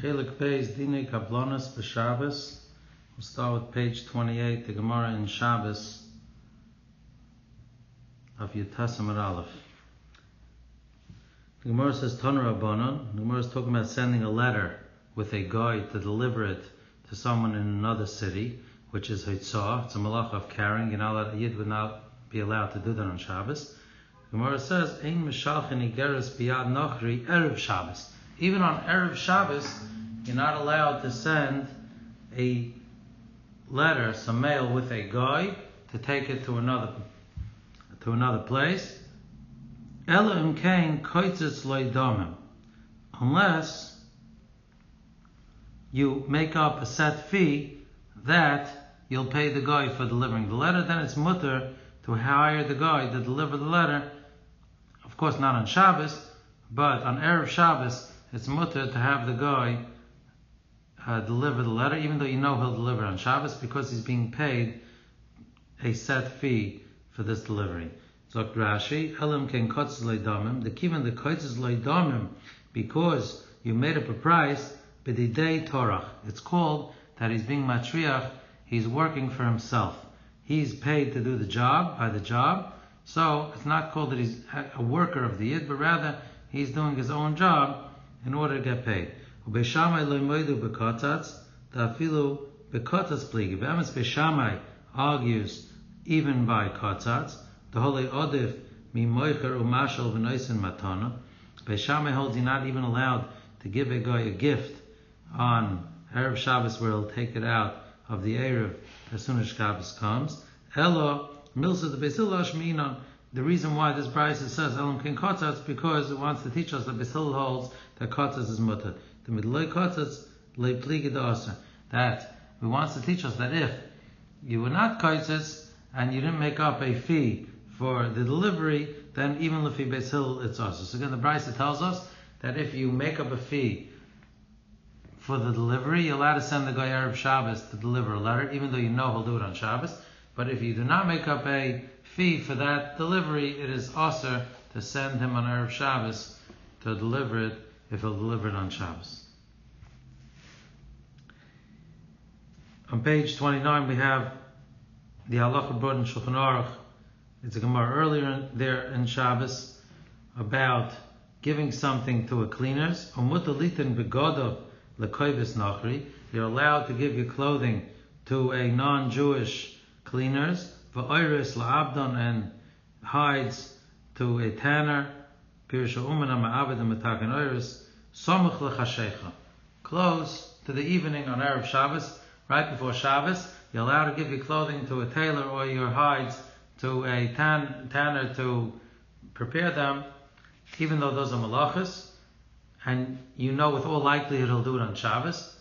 Chelik Beis Dine Kablonis B'Shabbos. We'll start with page 28, the Gemara in Shabbos of Yutasim Aleph. The Gemara says Tanur Rabbanon. The Gemara is talking about sending a letter with a guy to deliver it to someone in another city, which is Hitzah. It's a malach of carrying. Not allowed, a Yid would not be allowed to do that on Shabbos. The Gemara says, Ein Mishalchin Igeres Biyad Nochri Erev Shabbos. Even on Erev Shabbos, you're not allowed to send a letter, some mail with a guy to take it to another to another place. Ela imkain koitzitz loidomim. Unless you make up a set fee that you'll pay the guy for delivering the letter, then it's mutter to hire the guy to deliver the letter. Of course, not on Shabbos, but on Erev Shabbos, it's mutter to have the guy uh, deliver the letter, even though you know he'll deliver on Shabbos, because he's being paid a set fee for this delivery. Zok Rashi, Elam ken kotz leidamim, the kivan the kotz leidamim, because you made up a price, b'didei torach. It's called that he's being matriach, he's working for himself. He's paid to do the job, by the job, so it's not called that he's a worker of the yid, but rather he's doing his own job in order to get paid. Ubeshamai loimoidu bekotatz, tafilu bekotatz pligi. Be'emes Beshamai argues even by kotatz, the holy odif mi moicher umashal v'noisen matana. Beishamai holds you're not even allowed to give a guy a gift on Erev Shabbos where he'll take it out of the Erev as soon as Shabbos comes. Elo, milsa the Besil Ashminan. The reason why this Brisa says Elam King Kotzatz because it wants to teach us that Besil holds that Kotzatz is mutter. The Midloi Kotzatz le pligid aser. That it wants to teach us that if you were not Kotzatz and you didn't make up a fee for the delivery, then even Lefi Besil it's aser. So again, the Brisa tells us that if you make up a fee for the delivery, you're allowed to send the guy Erev Shabbos to deliver a letter, even though you know he'll do it on Shabbos. But if you do not make up a fee for that delivery, it is also to send him on Erev Shabbos to deliver it if he'll deliver it on Shabbos. On page 29 we have the halacha brought in Shulchan Aruch. It's a Gemara earlier there in Shabbos about giving something to a cleaners. Umutalitin begodav lekoibis nachri. You're allowed to give your clothing to a non-Jewish cleaners. Va'oiris la'abdon and hides to a tanner. Pirisha umana ma'abed matakan oiris. Somuch lechashecha. Close to the evening on Arab Shabbos, right before Shabbos, you're allowed to give your clothing to a tailor or your hides to a tan, tanner to prepare them, even though those are malachas, and you know with all likelihood he'll do it on Shabbos.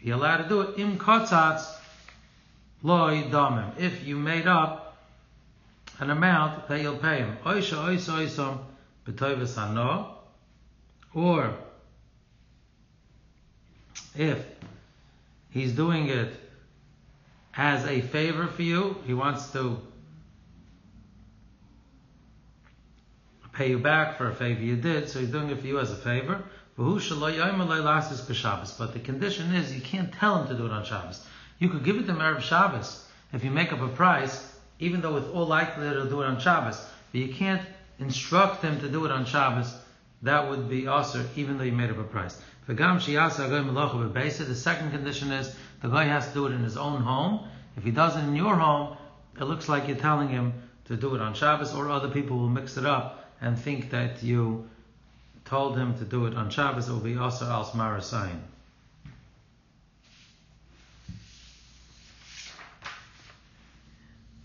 You're allowed to do it im kotzatz loy damim. If you made up an amount that you'll pay him. Oisha oisa oisam b'toivus ano. Or if he's doing it as a favor for you, he wants to pay you back for a favor you did, so he's doing it for you as a favor. But the condition is you can't tell him to do it on Shabbos. You could give it to Erev Shabbos if you make up a price, even though with all likelihood he'll do it on Shabbos. But you can't instruct him to do it on Shabbos. That would be also even though you made up a price. The second condition is the guy has to do it in his own home. If he does it in your home, it looks like you're telling him to do it on Shabbos, or other people will mix it up and think that you told him to do it on Shabbos, it will be also als marasayin.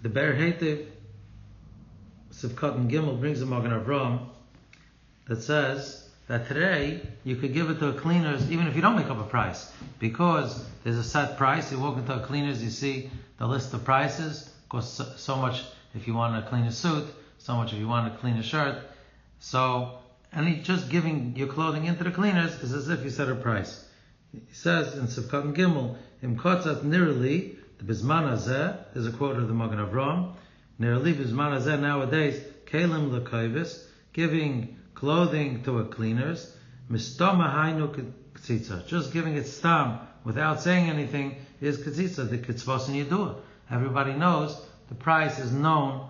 The Be'er Heitev Sivkot and Gimel brings a Magen Avram that says that today you could give it to a cleaners even if you don't make up a price because there's a set price. You walk into a cleaners, you see the list of prices. Course, so, much if you want to clean a suit, so much if you want to clean a shirt. So, and just giving your clothing into the cleaners is as if you set a price. He says in Sivkat and Gimel, Im kotzat nirli, bizman hazeh, there's a quote of the Magen Avram, nirli bizman hazeh nowadays, kelim lekaivis, giving clothing to a cleaners, mistoma hainu katzitza. Just giving it stam without saying anything is katzitza, the kitzvos and yidua. Everybody knows the price is known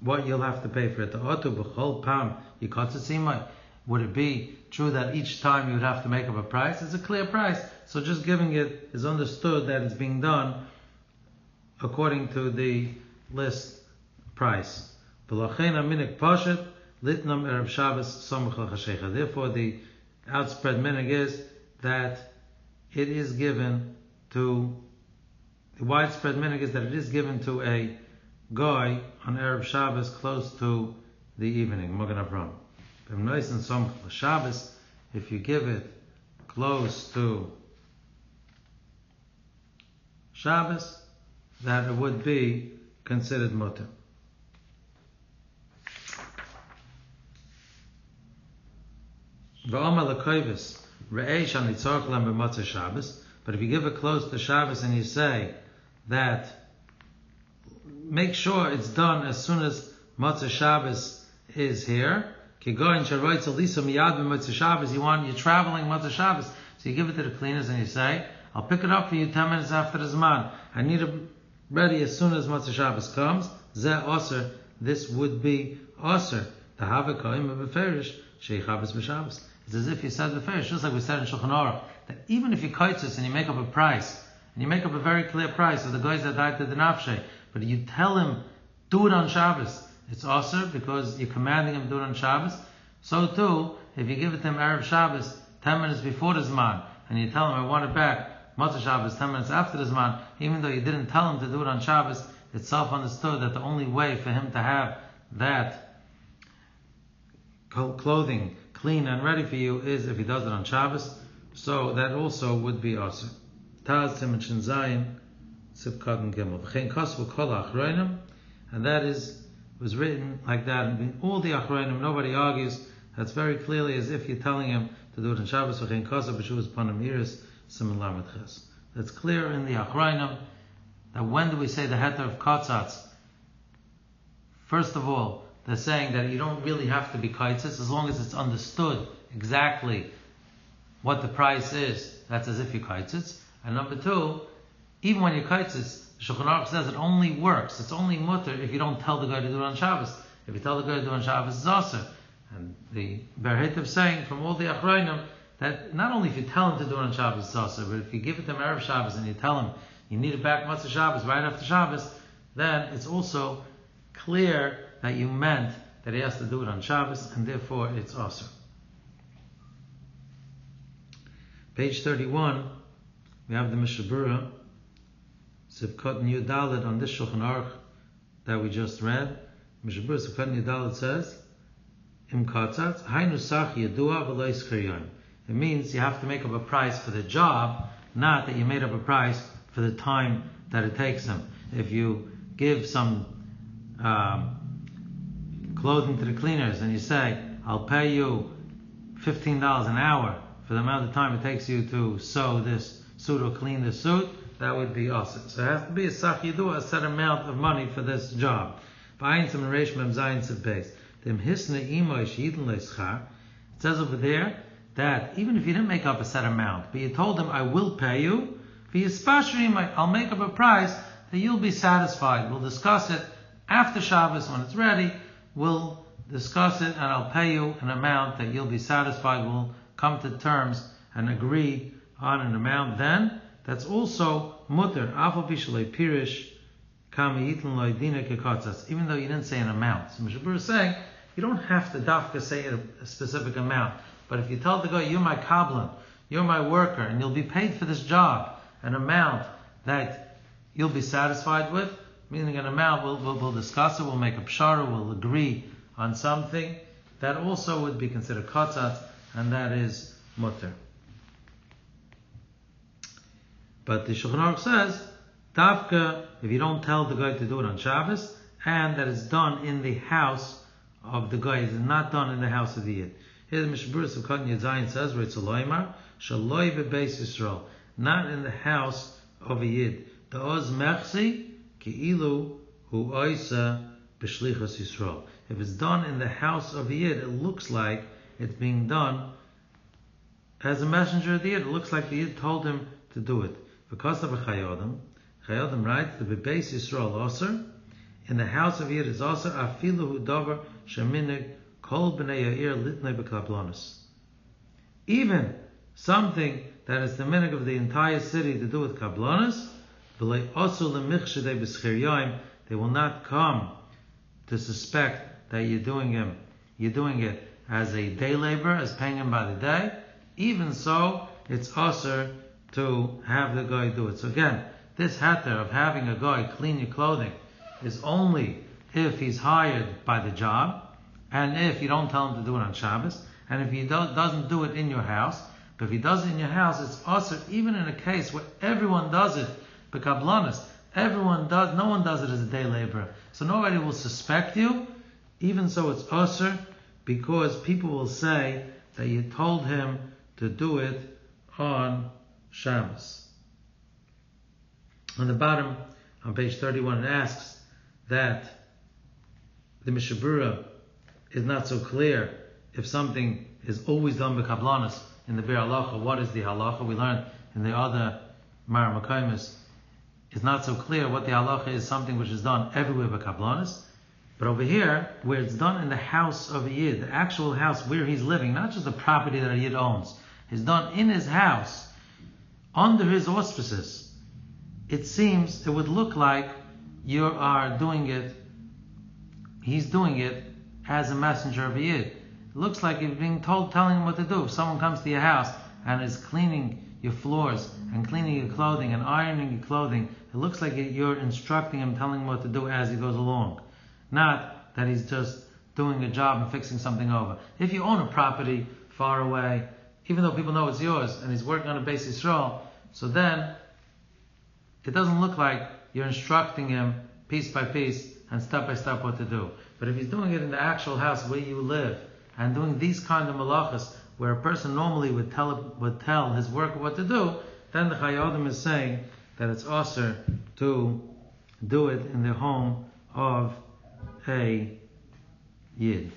what you'll have to pay for it. The otu b'chol pam yikatzitzimai. Would it be true that each time you would have to make up a price? It's a clear price. So just giving it is understood that it's being done according to the list price. Therefore, the outspread minig is that it is given to the widespread minig is that it is given to a guy on Arab Shabbos close to the evening. Magen Avram. Shabbos, if you give it close to Shabbos, that it would be considered mutter. But if you give it close to Shabbos and you say that make sure it's done as soon as Matzah Shabbos is here. Kigoin sharoitz alisa miyad b'Matzah Shabbos. You want you're traveling Matzah Shabbos, so you give it to the cleaners and you say, "I'll pick it up for you ten minutes after the zman. I need it ready as soon as Matzah Shabbos comes." Zeh oser. This would be oser. The havakaim beferish sheichabes b'Shabbos. It's as if you said beferish, just like we said in Shulchan Aruch, that even if you kaitzes and you make up a price, and you make up a very clear price of the guys that died to the nafshe, but you tell him, do it on Shabbos. It's also because you're commanding him to do it on Shabbos. So too, if you give it to him Arab Shabbos, 10 minutes before the Zman, and you tell him, I want it back, Matzah Shabbos, 10 minutes after the Zman, even though you didn't tell him to do it on Shabbos, it's self-understood that the only way for him to have that clothing clean and ready for you is if he does it on Shabbos. So that also would be awesome. Taz Tim and Zayin, Sivkat and Gimel. V'chein Kosvu Kol Achroinim, and that is was written like that. And all the Achroinim, nobody argues. That's very clearly as if you're telling him to do it on Shabbos. V'chein Kosvu B'Shuvas Panim Iris Simon Ches. That's clear in the Achroinim that when do we say the heter of Katzatz? First of all, they're saying that you don't really have to be kaitzis as long as it's understood exactly what the price is. That's as if you kaitzis. And number two, even when you kaitzis, Shulchan Aruch says it only works. It's only mutter if you don't tell the guy to do it on Shabbos. If you tell the guy to do it on Shabbos, it's aser. And the Berhet saying from all the Achrayim that not only if you tell him to do it on Shabbos, it's aser, but if you give it to him Erev Shabbos and you tell him you need it back Matzah Shabbos right after Shabbos, then it's also clear that you meant that he has to do it on Shabbos, and therefore it's aser. Page 31, we have the Mishabura, Sivkot New Dalit on this Shulchan Aruch that we just read. Mishabura Sivkot New Dalit says, Im Katzat, Hainu Sach Yedua V'lois Karyon. It means you have to make up a price for the job, not that you made up a price for the time that it takes them. If you give some um, clothing to the cleaners and you say, I'll pay you $15 an hour for the amount of time it takes you to sew this suit or clean this suit, that would be awesome. So it has to be a sach yidu, a set amount of money for this job. It says over there that even if you didn't make up a set amount, but you told them, I will pay you, I'll make up a price that you'll be satisfied. We'll discuss it after Shabbos when it's ready. We'll discuss it and I'll pay you an amount that you'll be satisfied. We'll come to terms and agree on an amount then. That's also mutter. pirish even though you didn't say an amount. So Mishabur is saying you don't have to dafka say a, specific amount. But if you tell the guy, you're my kablan, you're my worker, and you'll be paid for this job, an amount that you'll be satisfied with, meaning an amount we'll, we'll, we'll discuss it, we'll make a pshara, we'll agree on something, that also would be considered katzat, and that is mutter. But the Shulchan Aruch says, Tafka, if you don't tell the guy to do it on Shabbos, and that it's done in the house of the guy, it's not done in the house of the Yid. Here the Mishburis of Katan Yadzayin says, Ritzaloimar, Shaloi bebeis Yisrael, not in the house of a Yid. The Oz Mechsi, Ki'ilu, Hu Oisa, B'shlichas Yisrael. If it's done in the house of a Yid, it looks like it's being done as a messenger of the Yid. It looks like the Yid told him to do it. Because of a Chayei Adam, Chayodim writes, the Bebeis Yisrael Osir, in the house of Yid is also Afilu Hu Dover Sheminig Kol B'nei Yair Litnei B'Kablonis. Even something that is the minig of the entire city to do with Kablonis, they will not come to suspect that you're doing him, you're doing it as a day laborer, as paying him by the day. Even so, it's also to have the guy do it. So again, this hatter of having a guy clean your clothing is only if he's hired by the job, and if you don't tell him to do it on Shabbos, and if he do, doesn't do it in your house, but if he does it in your house, it's also even in a case where everyone does it, bekablanis, everyone does, no one does it as a day laborer, so nobody will suspect you. Even so, it's usher because people will say that you told him to do it on Shabbos. On the bottom, on page 31, it asks that the Mishnah Berurah is not so clear if something is always done by Kablanis in the Biur Halacha. What is the Halacha? We learned in the other Mar Makaimis. It's not so clear what the Halacha is something which is done everywhere by Kablanis. But over here, where it's done in the house of a Yid, the actual house where he's living, not just the property that a Yid owns, is done in his house, under his auspices, it seems, it would look like you are doing it, he's doing it as a messenger of a Yid. It looks like you're being told, telling him what to do. If someone comes to your house and is cleaning your floors and cleaning your clothing and ironing your clothing, it looks like you're instructing him, telling him what to do as he goes along. Not that he's just doing a job and fixing something over. If you own a property far away, even though people know it's yours and he's working on a base Yisrael, so then it doesn't look like you're instructing him piece by piece and step by step what to do. But if he's doing it in the actual house where you live and doing these kind of malachas where a person normally would tell would tell his worker what to do, then the Chayodim is saying that it's also to do it in the home of a Yid.